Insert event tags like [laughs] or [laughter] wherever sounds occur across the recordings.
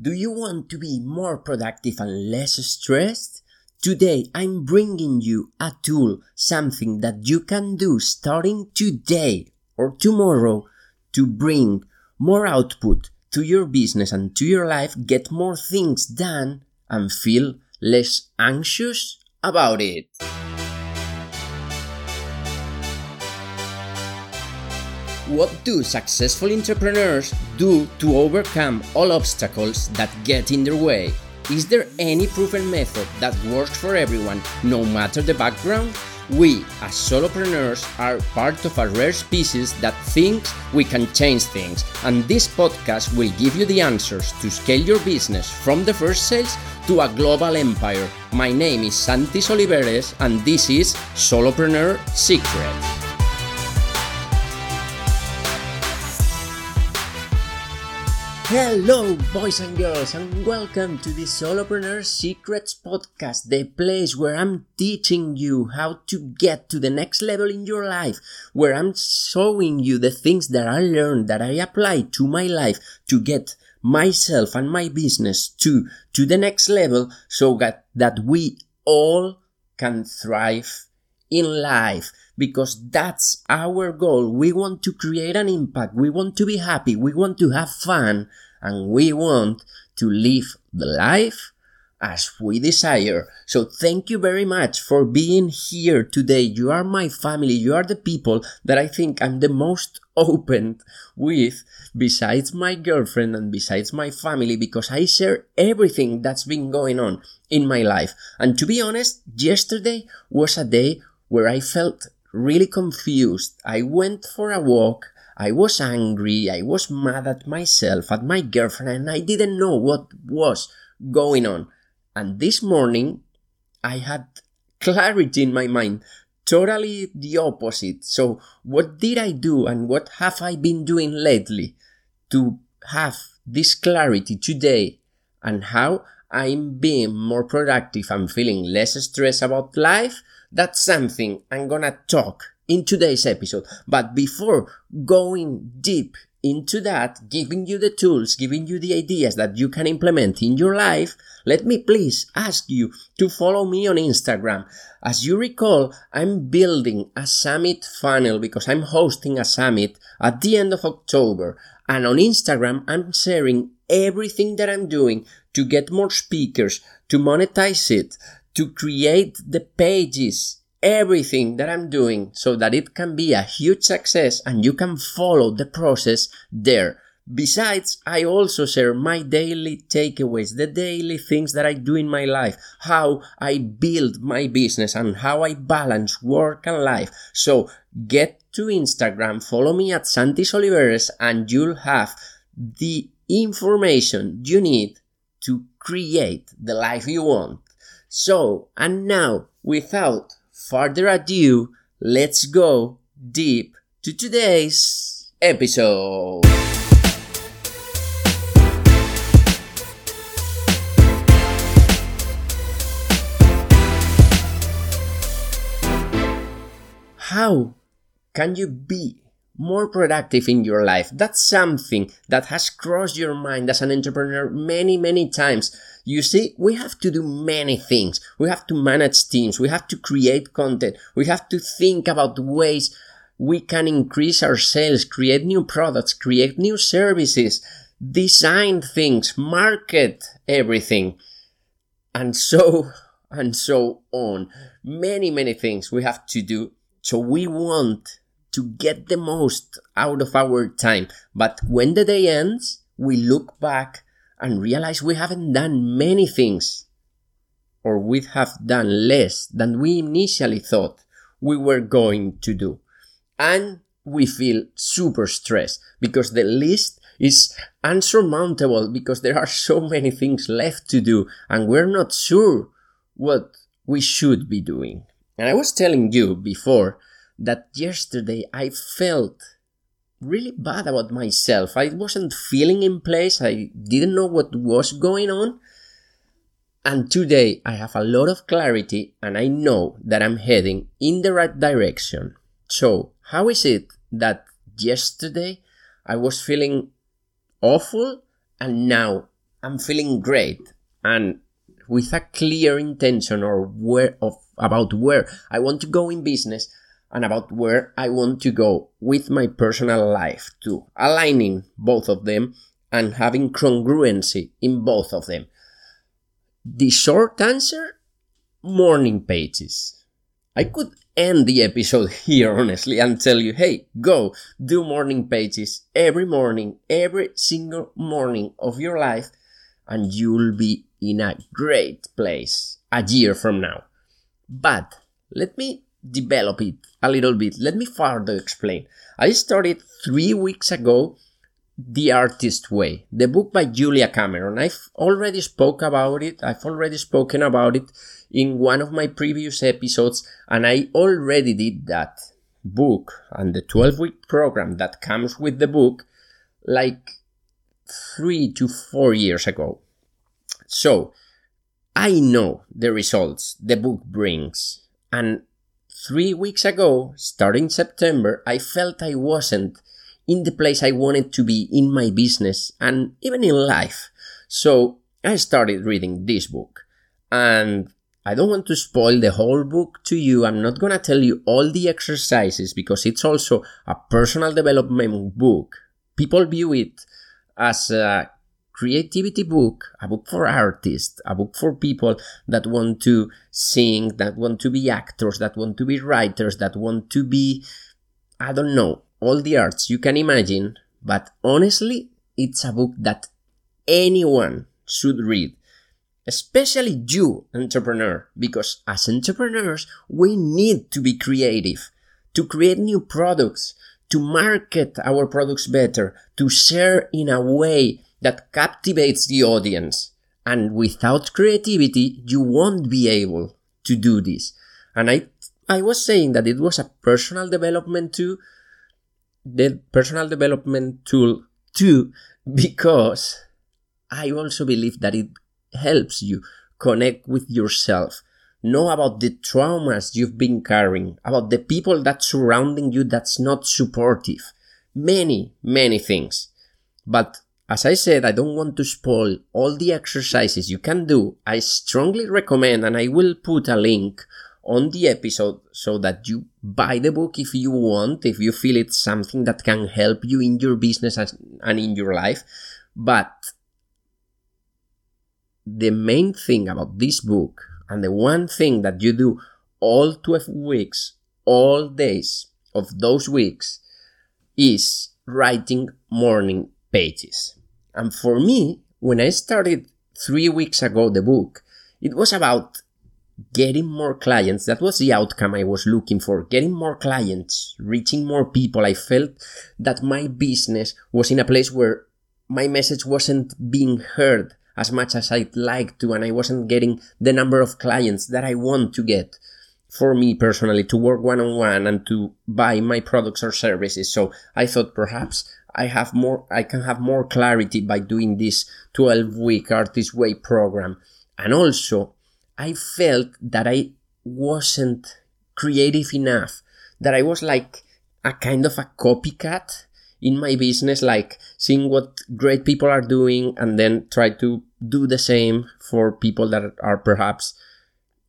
Do you want to be more productive and less stressed? Today I'm bringing you a tool, something that you can do starting today or tomorrow to bring more output to your business and to your life, get more things done, and feel less anxious about it. What do successful entrepreneurs do to overcome all obstacles that get in their way? Is there any proven method that works for everyone, no matter the background? We, as solopreneurs, are part of a rare species that thinks we can change things, and this podcast will give you the answers to scale your business from the first sales to a global empire. My name is Santis Oliveres, and this is Solopreneur Secrets. Hello, boys and girls, and welcome to the Solopreneur Secrets podcast, the place where I'm teaching you how to get to the next level in your life, where I'm showing you the things that I learned, that I apply to my life to get myself and my business to, to the next level so that, that we all can thrive in life because that's our goal. We want to create an impact. We want to be happy. We want to have fun and we want to live the life as we desire. So thank you very much for being here today. You are my family. You are the people that I think I'm the most [laughs] open with besides my girlfriend and besides my family because I share everything that's been going on in my life. And to be honest, yesterday was a day where I felt really confused. I went for a walk. I was angry. I was mad at myself, at my girlfriend, and I didn't know what was going on. And this morning, I had clarity in my mind. Totally the opposite. So, what did I do and what have I been doing lately to have this clarity today and how I'm being more productive I'm feeling less stressed about life? That's something I'm gonna talk in today's episode. But before going deep into that, giving you the tools, giving you the ideas that you can implement in your life, let me please ask you to follow me on Instagram. As you recall, I'm building a summit funnel because I'm hosting a summit at the end of October. And on Instagram, I'm sharing everything that I'm doing to get more speakers, to monetize it, to create the pages, everything that I'm doing so that it can be a huge success and you can follow the process there. Besides, I also share my daily takeaways, the daily things that I do in my life, how I build my business and how I balance work and life. So get to Instagram, follow me at Santis Oliveres and you'll have the information you need to create the life you want. So, and now, without further ado, let's go deep to today's episode. How can you be more productive in your life. That's something that has crossed your mind as an entrepreneur many, many times. You see, we have to do many things. We have to manage teams. We have to create content. We have to think about ways we can increase our sales, create new products, create new services, design things, market everything, and so [laughs] and so on. Many, many things we have to do. So we want to get the most out of our time. But when the day ends, we look back and realize we haven't done many things, or we have done less than we initially thought we were going to do. And we feel super stressed because the list is unsurmountable because there are so many things left to do and we're not sure what we should be doing. And I was telling you before that yesterday I felt really bad about myself. I wasn't feeling in place. I didn't know what was going on. And today I have a lot of clarity and I know that I'm heading in the right direction. So, how is it that yesterday I was feeling awful and now I'm feeling great and with a clear intention or where of about where I want to go in business and about where I want to go with my personal life too, aligning both of them and having congruency in both of them. The short answer morning pages. I could end the episode [laughs] here, honestly, and tell you, hey, go do morning pages every morning, every single morning of your life, and you'll be in a great place a year from now. But let me develop it a little bit. Let me further explain. I started three weeks ago the Artist Way, the book by Julia Cameron. I've already spoke about it. I've already spoken about it in one of my previous episodes, and I already did that book and the 12 week program that comes with the book like three to four years ago. So I know the results the book brings, and three weeks ago, starting September, I felt I wasn't in the place I wanted to be in my business and even in life. So I started reading this book. And I don't want to spoil the whole book to you. I'm not gonna tell you all the exercises because it's also a personal development book. People view it as a creativity book, a book for artists, a book for people that want to sing, that want to be actors, that want to be writers, that want to be, I don't know, all the arts you can imagine, but honestly, it's a book that anyone should read. Especially you, entrepreneur, because as entrepreneurs, we need to be creative, to create new products, to market our products better, to share in a way that captivates the audience. And without creativity, you won't be able to do this. And I, I was saying that it was a personal development too, the personal development tool too [laughs] because I also believe that it helps you connect with yourself, know about the traumas you've been carrying, about the people that surrounding you that's not supportive, many, many things. But as I said, I don't want to spoil all the exercises you can do. I strongly recommend, and I will put a link on the episode so that you buy the book if you want, if you feel it's something that can help you in your business and in your life. But the main thing about this book and the one thing that you do all 12 weeks, all days of those weeks is writing morning pages. And for me, when I started three weeks ago the book, it was about getting more clients. That was the outcome I was looking for. Getting more clients, reaching more people. I felt that my business was in a place where my message wasn't being heard as much as I'd like to, and I wasn't getting the number of clients that I want to get for me personally to work one on one and to buy my products or services. So I thought perhaps I have more, I can have more clarity by doing this 12 week artist way program. And also I felt that I wasn't creative enough, that I was like a kind of a copycat in my business, like seeing what great people are doing and then try to do the same for people that are perhaps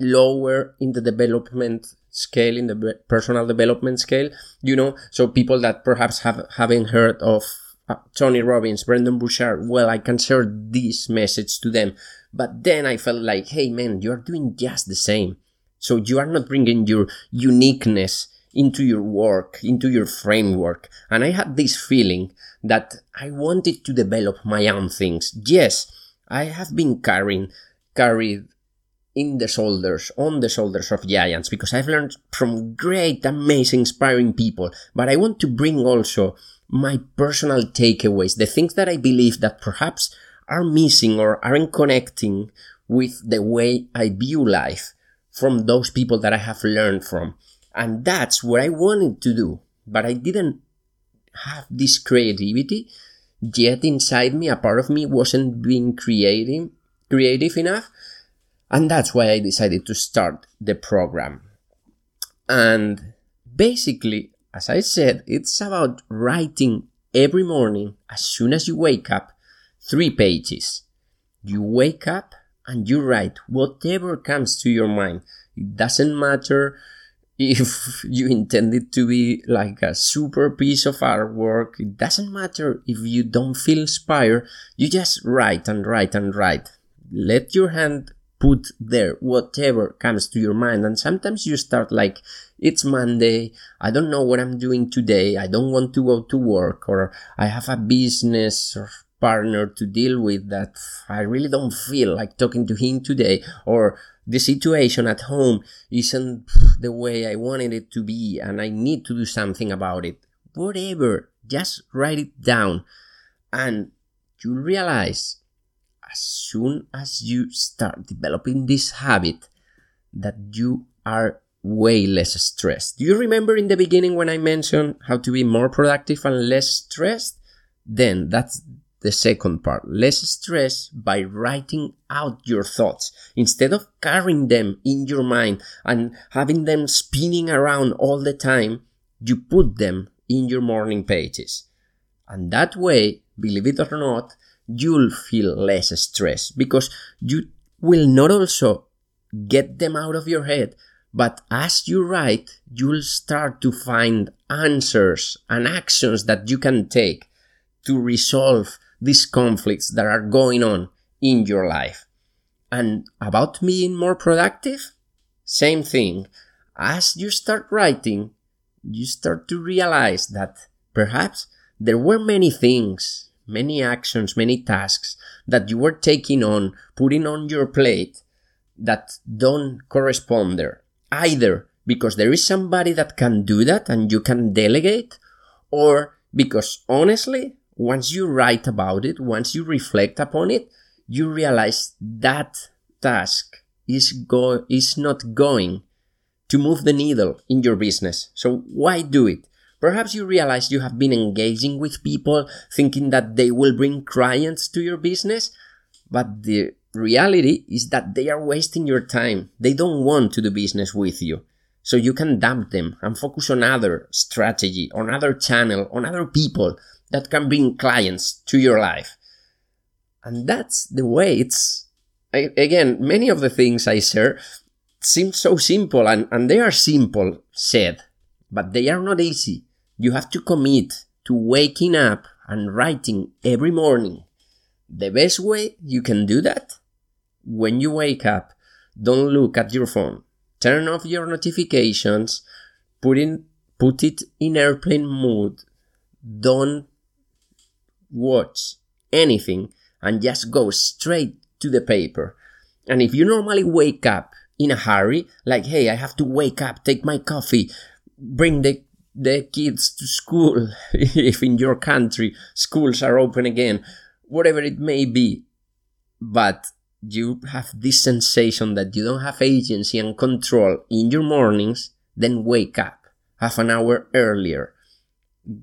lower in the development scale, in the personal development scale, you know, so people that perhaps have haven't heard of uh, Tony Robbins, Brendon Burchard, well, I can share this message to them. But then I felt like, hey man, you're doing just the same. So you are not bringing your uniqueness into your work, into your framework. And I had this feeling that I wanted to develop my own things. Yes, I have been carrying, carried in the shoulders, on the shoulders of giants, because I've learned from great, amazing, inspiring people. But I want to bring also my personal takeaways, the things that I believe that perhaps are missing or aren't connecting with the way I view life from those people that I have learned from. And that's what I wanted to do. But I didn't have this creativity yet inside me. A part of me wasn't being creative, creative enough. And that's why I decided to start the program. And basically, as I said, it's about writing every morning as soon as you wake up three pages. You wake up and you write whatever comes to your mind. It doesn't matter if [laughs] you intend it to be like a super piece of artwork. It doesn't matter if you don't feel inspired. You just write and write and write. Let your hand put there whatever comes to your mind. And sometimes you start like, it's Monday. I don't know what I'm doing today. I don't want to go to work or I have a business or partner to deal with that I really don't feel like talking to him today or the situation at home isn't the way I wanted it to be and I need to do something about it. Whatever, just write it down and you realize as soon as you start developing this habit that you are way less stressed. Do you remember in the beginning when I mentioned how to be more productive and less stressed? Then that's the second part. Less stress by writing out your thoughts instead of carrying them in your mind and having them spinning around all the time. You put them in your morning pages. And that way, believe it or not, you'll feel less stress because you will not also get them out of your head, but as you write, you'll start to find answers and actions that you can take to resolve these conflicts that are going on in your life. And about being more productive, same thing. As you start writing, you start to realize that perhaps there were many things, many actions, many tasks that you were taking on, putting on your plate that don't correspond there. Either because there is somebody that can do that and you can delegate, or because honestly, once you write about it, once you reflect upon it, you realize that task is go is not going to move the needle in your business. So why do it? Perhaps you realize you have been engaging with people thinking that they will bring clients to your business, but the reality is that they are wasting your time. They don't want to do business with you. So you can dump them and focus on other strategy, on other channel, on other people that can bring clients to your life. And that's the way it's, again, many of the things I share seem so simple and, and they are simple said, but they are not easy. You have to commit to waking up and writing every morning. The best way you can do that? When you wake up, don't look at your phone. Turn off your notifications, put, in, put it in airplane mode. Don't watch anything and just go straight to the paper. And if you normally wake up in a hurry, like, hey, I have to wake up, take my coffee, bring the, the kids to school, [laughs] if in your country schools are open again, whatever it may be, but you have this sensation that you don't have agency and control in your mornings, then wake up half an hour earlier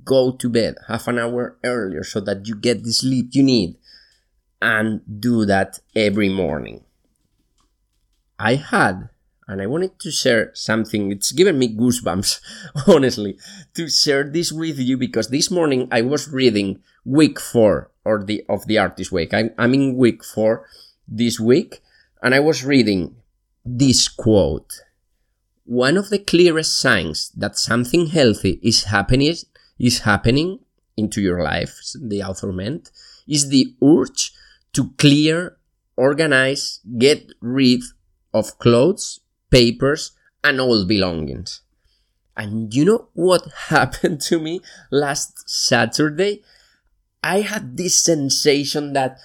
go to bed half an hour earlier so that you get the sleep you need and do that every morning. I had, and I wanted to share something, it's given me goosebumps, [laughs] honestly, to share this with you because this morning I was reading week four or the, of the artist week. I'm, I'm in week four this week and I was reading this quote. One of the clearest signs that something healthy is happening is happening into your life, the author meant, is the urge to clear, organize, get rid of clothes, papers, and old belongings. And you know what [laughs] happened to me last Saturday? I had this sensation that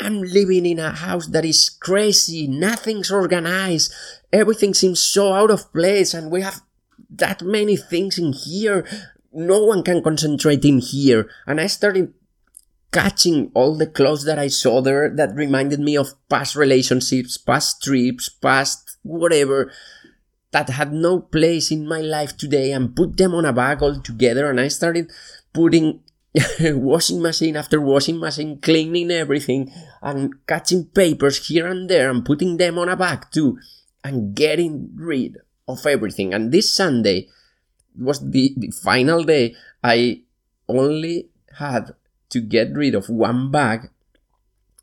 I'm living in a house that is crazy, nothing's organized, everything seems so out of place, and we have that many things in here no one can concentrate in here. And I started catching all the clothes that I saw there that reminded me of past relationships, past trips, past whatever that had no place in my life today and put them on a bag all together. And I started putting [laughs] washing machine after washing machine, cleaning everything and catching papers here and there and putting them on a bag too and getting rid of everything. And this Sunday, was the, the final day. I only had to get rid of one bag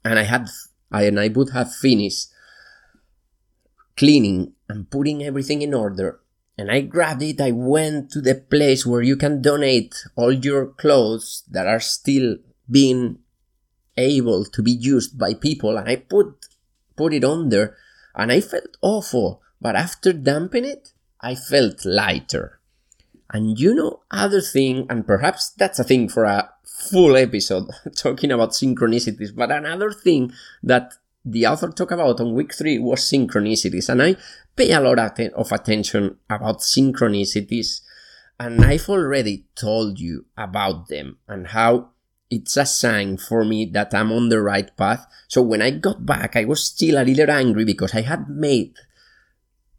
and I had and I would have finished cleaning and putting everything in order. And I grabbed it, I went to the place where you can donate all your clothes that are still being able to be used by people and I put put it on there and I felt awful. But after dumping it, I felt lighter. And you know, other thing, and perhaps that's a thing for a full episode [laughs] talking about synchronicities, but another thing that the author talked about on week three was synchronicities. And I pay a lot of attention about synchronicities. And I've already told you about them and how it's a sign for me that I'm on the right path. So when I got back, I was still a little angry because I had made,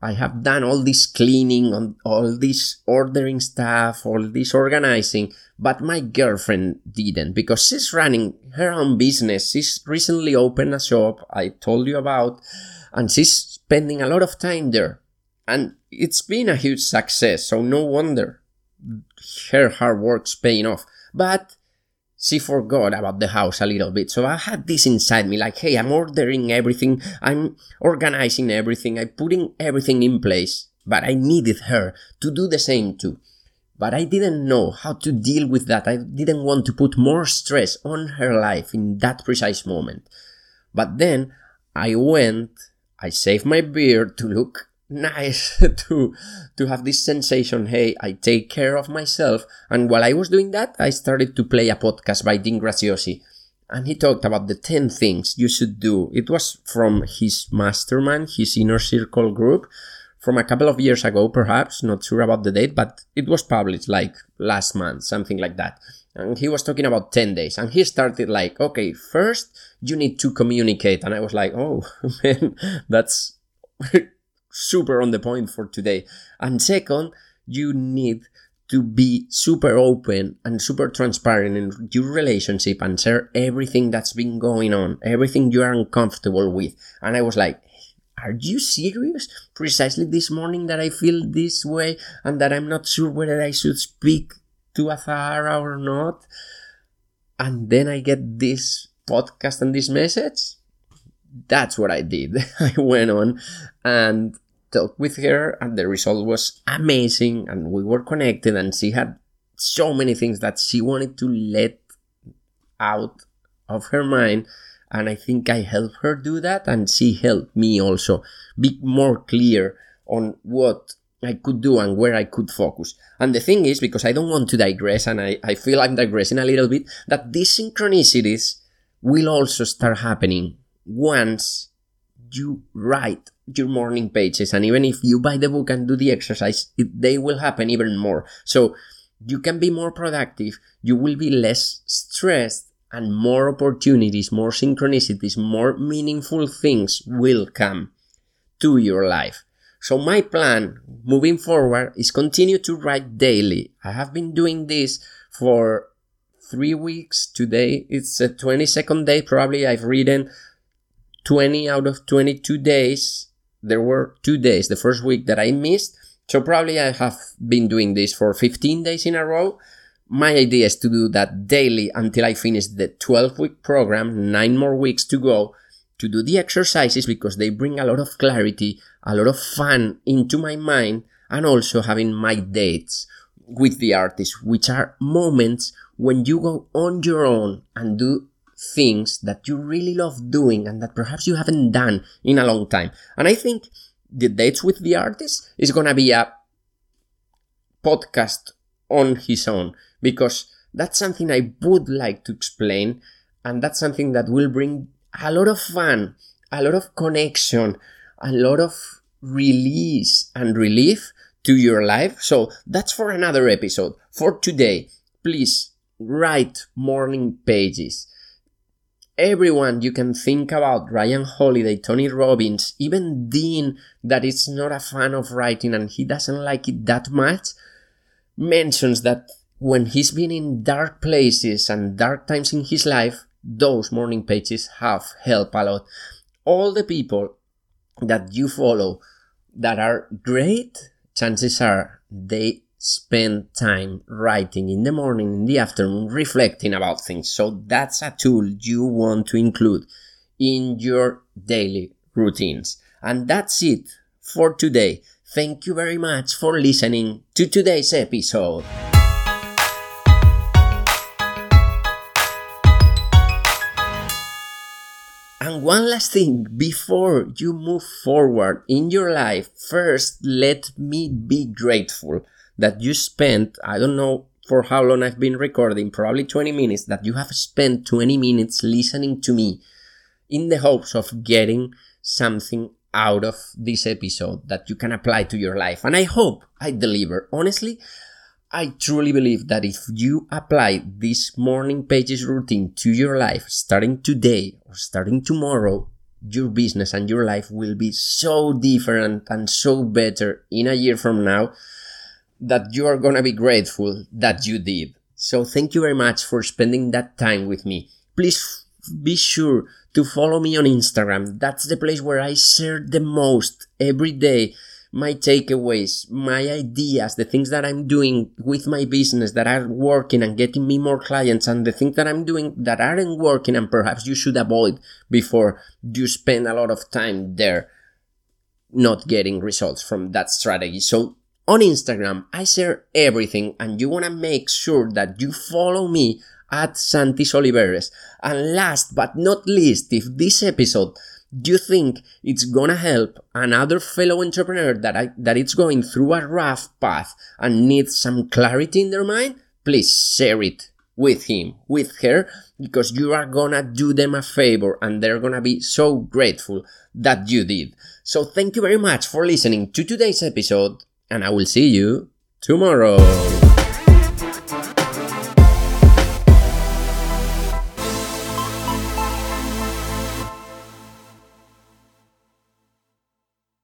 I have done all this cleaning, on all this ordering stuff, all this organizing, but my girlfriend didn't because she's running her own business. She's recently opened a shop I told you about, and she's spending a lot of time there. And it's been a huge success, so no wonder her hard work's paying off. But she forgot about the house a little bit. So I had this inside me like, hey, I'm ordering everything, I'm organizing everything, I'm putting everything in place. But I needed her to do the same too. But I didn't know how to deal with that. I didn't want to put more stress on her life in that precise moment. But then I went, I saved my beard to look nice [laughs] to to have this sensation hey i take care of myself. And while i was doing that i started to play a podcast by dean graziosi. And he talked about the 10 things you should do. It was from his mastermind his inner circle group from a couple of years ago perhaps. Not sure about the date but it was published like last month something like that. And he was talking about 10 days. And he started like okay first you need to communicate. And i was like oh [laughs] man that's [laughs] super on the point for today. And second, you need to be super open and super transparent in your relationship and share everything that's been going on, everything you are uncomfortable with. And I was like, are you serious? Precisely this morning that I feel this way and that I'm not sure whether I should speak to Azahara or not. And then I get this podcast and this message that's what I did. [laughs] I went on and talked with her, and the result was amazing. And we were connected, and she had so many things that she wanted to let out of her mind. And I think I helped her do that, and she helped me also be more clear on what I could do and where I could focus. And the thing is, because I don't want to digress, and I, I feel I'm digressing a little bit, that these synchronicities will also start happening once you write your morning pages and even if you buy the book and do the exercise it, they will happen even more. So you can be more productive you will be less stressed and more opportunities more synchronicities more meaningful things will come to your life. So my plan moving forward is continue to write daily. I have been doing this for three weeks. Today it's a 22nd day. Probably i've written 20 out of 22 days, there were two days, the first week that I missed. So probably I have been doing this for 15 days in a row. My idea is to do that daily until I finish the 12 week program, nine more weeks to go to do the exercises because they bring a lot of clarity, a lot of fun into my mind, and also having my dates with the artist, which are moments when you go on your own and do things that you really love doing and that perhaps you haven't done in a long time. And I think the dates with the artist is gonna be a podcast on his own because that's something I would like to explain and that's something that will bring a lot of fun, a lot of connection, a lot of release and relief to your life. So that's for another episode. For today, please write morning pages everyone you can think about Ryan Holiday, Tony Robbins, even Dean, that is not a fan of writing and he doesn't like it that much, mentions that when he's been in dark places and dark times in his life, those morning pages have helped a lot. All the people that you follow that are great, chances are they spend time writing in the morning, in the afternoon, reflecting about things. So that's a tool you want to include in your daily routines. And that's it for today. Thank you very much for listening to today's episode. And one last thing before you move forward in your life, first let me be grateful that you spent, I don't know for how long I've been recording, probably 20 minutes, that you have spent 20 minutes listening to me in the hopes of getting something out of this episode that you can apply to your life. And I hope I deliver. Honestly, I truly believe that if you apply this morning pages routine to your life, starting today or starting tomorrow, your business and your life will be so different and so better in a year from now that you are gonna be grateful that you did. So thank you very much for spending that time with me. Please be sure to follow me on Instagram. That's the place where I share the most every day. My takeaways, my ideas, the things that I'm doing with my business that are working and getting me more clients, and the things that I'm doing that aren't working and perhaps you should avoid before you spend a lot of time there not getting results from that strategy. So on Instagram, I share everything, and you want to make sure that you follow me at Santis Oliveres. And last but not least, if this episode you think it's gonna help another fellow entrepreneur that I, that it's going through a rough path and needs some clarity in their mind, please share it with him, with her, because you are gonna do them a favor and they're gonna be so grateful that you did. So thank you very much for listening to today's episode and I will see you tomorrow.